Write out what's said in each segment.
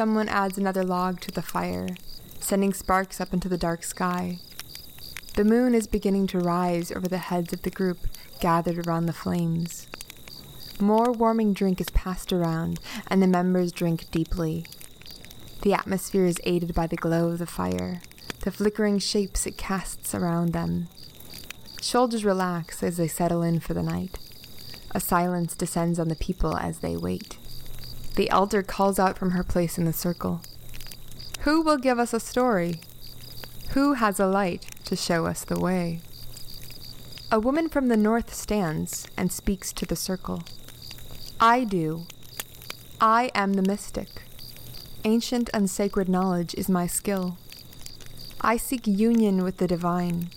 someone adds another log to the fire, sending sparks up into the dark sky. The moon is beginning to rise over the heads of the group gathered around the flames. More warming drink is passed around, and the members drink deeply. The atmosphere is aided by the glow of the fire, the flickering shapes it casts around them. Shoulders relax as they settle in for the night. A silence descends on the people as they wait. The elder calls out from her place in the circle Who will give us a story? Who has a light to show us the way? A woman from the north stands and speaks to the circle. I do. I am the mystic. Ancient and sacred knowledge is my skill. I seek union with the divine.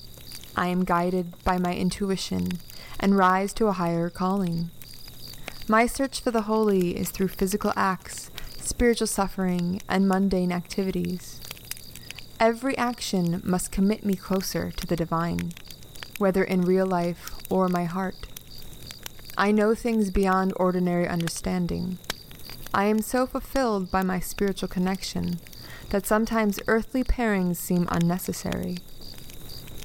I am guided by my intuition and rise to a higher calling. My search for the holy is through physical acts, spiritual suffering, and mundane activities. Every action must commit me closer to the divine, whether in real life or my heart. I know things beyond ordinary understanding. I am so fulfilled by my spiritual connection that sometimes earthly pairings seem unnecessary.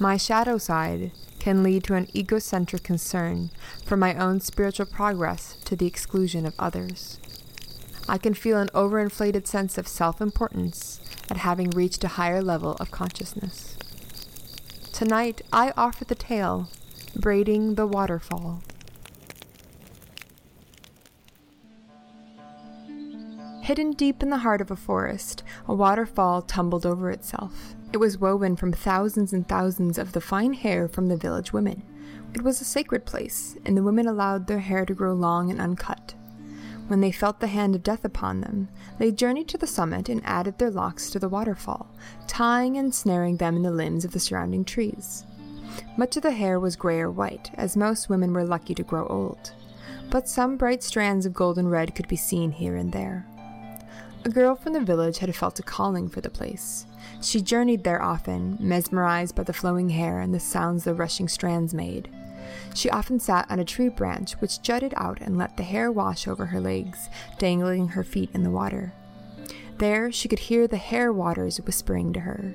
My shadow side can lead to an egocentric concern for my own spiritual progress to the exclusion of others. I can feel an overinflated sense of self importance at having reached a higher level of consciousness. Tonight, I offer the tale Braiding the Waterfall. Hidden deep in the heart of a forest, a waterfall tumbled over itself. It was woven from thousands and thousands of the fine hair from the village women. It was a sacred place, and the women allowed their hair to grow long and uncut. When they felt the hand of death upon them, they journeyed to the summit and added their locks to the waterfall, tying and snaring them in the limbs of the surrounding trees. Much of the hair was gray or white, as most women were lucky to grow old, but some bright strands of golden red could be seen here and there. A girl from the village had felt a calling for the place. She journeyed there often, mesmerized by the flowing hair and the sounds the rushing strands made. She often sat on a tree branch which jutted out and let the hair wash over her legs, dangling her feet in the water. There she could hear the hair waters whispering to her.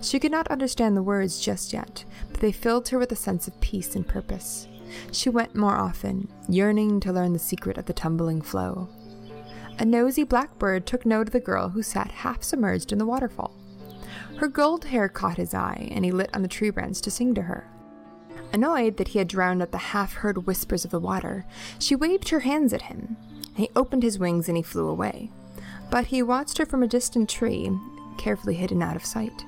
She could not understand the words just yet, but they filled her with a sense of peace and purpose. She went more often, yearning to learn the secret of the tumbling flow. A nosy blackbird took note of the girl who sat half submerged in the waterfall. Her gold hair caught his eye, and he lit on the tree branch to sing to her. Annoyed that he had drowned out the half heard whispers of the water, she waved her hands at him. He opened his wings and he flew away. But he watched her from a distant tree, carefully hidden out of sight.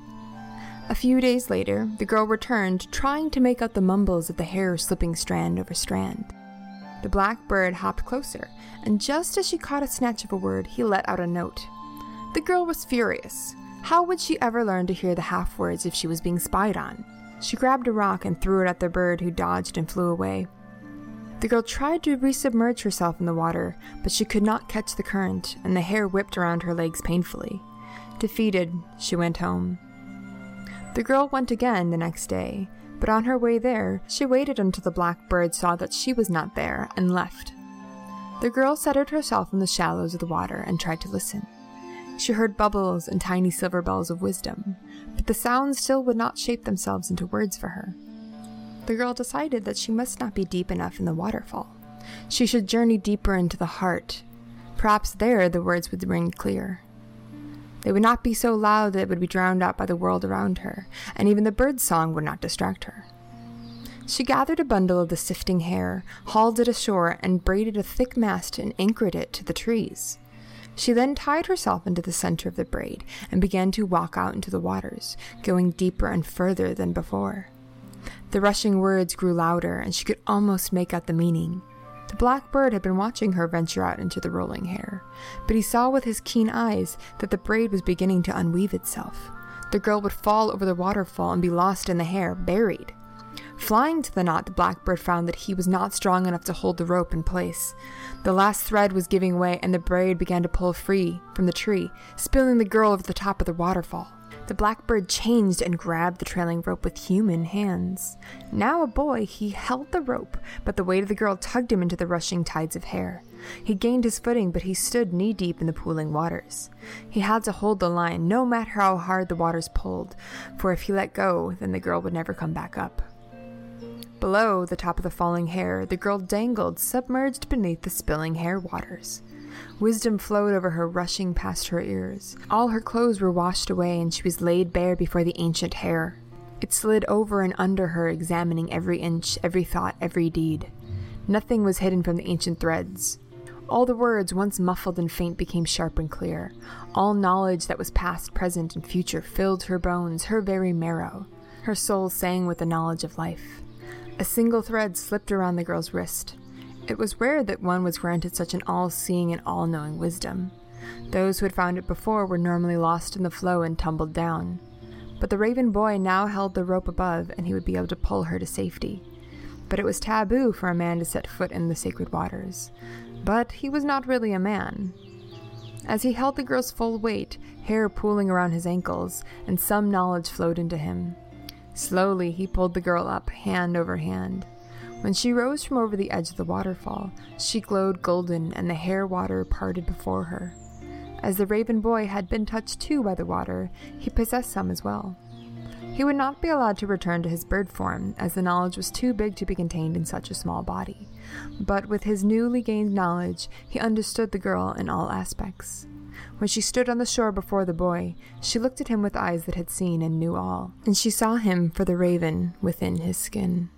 A few days later, the girl returned, trying to make out the mumbles of the hair slipping strand over strand. The black bird hopped closer, and just as she caught a snatch of a word, he let out a note. The girl was furious. How would she ever learn to hear the half words if she was being spied on? She grabbed a rock and threw it at the bird, who dodged and flew away. The girl tried to resubmerge herself in the water, but she could not catch the current, and the hair whipped around her legs painfully. Defeated, she went home. The girl went again the next day, but on her way there, she waited until the black bird saw that she was not there and left. The girl settled herself in the shallows of the water and tried to listen. She heard bubbles and tiny silver bells of wisdom, but the sounds still would not shape themselves into words for her. The girl decided that she must not be deep enough in the waterfall. She should journey deeper into the heart. Perhaps there the words would ring clear. They would not be so loud that it would be drowned out by the world around her, and even the bird's song would not distract her. She gathered a bundle of the sifting hair, hauled it ashore, and braided a thick mast and anchored it to the trees. She then tied herself into the center of the braid and began to walk out into the waters, going deeper and further than before. The rushing words grew louder, and she could almost make out the meaning. The black bird had been watching her venture out into the rolling hair, but he saw with his keen eyes that the braid was beginning to unweave itself. The girl would fall over the waterfall and be lost in the hair, buried. Flying to the knot, the blackbird found that he was not strong enough to hold the rope in place. The last thread was giving way, and the braid began to pull free from the tree, spilling the girl over the top of the waterfall. The blackbird changed and grabbed the trailing rope with human hands. Now a boy, he held the rope, but the weight of the girl tugged him into the rushing tides of hair. He gained his footing, but he stood knee deep in the pooling waters. He had to hold the line, no matter how hard the waters pulled, for if he let go, then the girl would never come back up. Below the top of the falling hair, the girl dangled, submerged beneath the spilling hair waters. Wisdom flowed over her, rushing past her ears. All her clothes were washed away, and she was laid bare before the ancient hair. It slid over and under her, examining every inch, every thought, every deed. Nothing was hidden from the ancient threads. All the words, once muffled and faint, became sharp and clear. All knowledge that was past, present, and future filled her bones, her very marrow. Her soul sang with the knowledge of life. A single thread slipped around the girl's wrist. It was rare that one was granted such an all seeing and all knowing wisdom. Those who had found it before were normally lost in the flow and tumbled down. But the raven boy now held the rope above, and he would be able to pull her to safety. But it was taboo for a man to set foot in the sacred waters but he was not really a man. As he held the girl's full weight, hair pooling around his ankles, and some knowledge flowed into him. Slowly he pulled the girl up, hand over hand. When she rose from over the edge of the waterfall, she glowed golden, and the hair water parted before her. As the raven boy had been touched too by the water, he possessed some as well. He would not be allowed to return to his bird form, as the knowledge was too big to be contained in such a small body but with his newly gained knowledge, he understood the girl in all aspects. When she stood on the shore before the boy, she looked at him with eyes that had seen and knew all, and she saw him for the raven within his skin.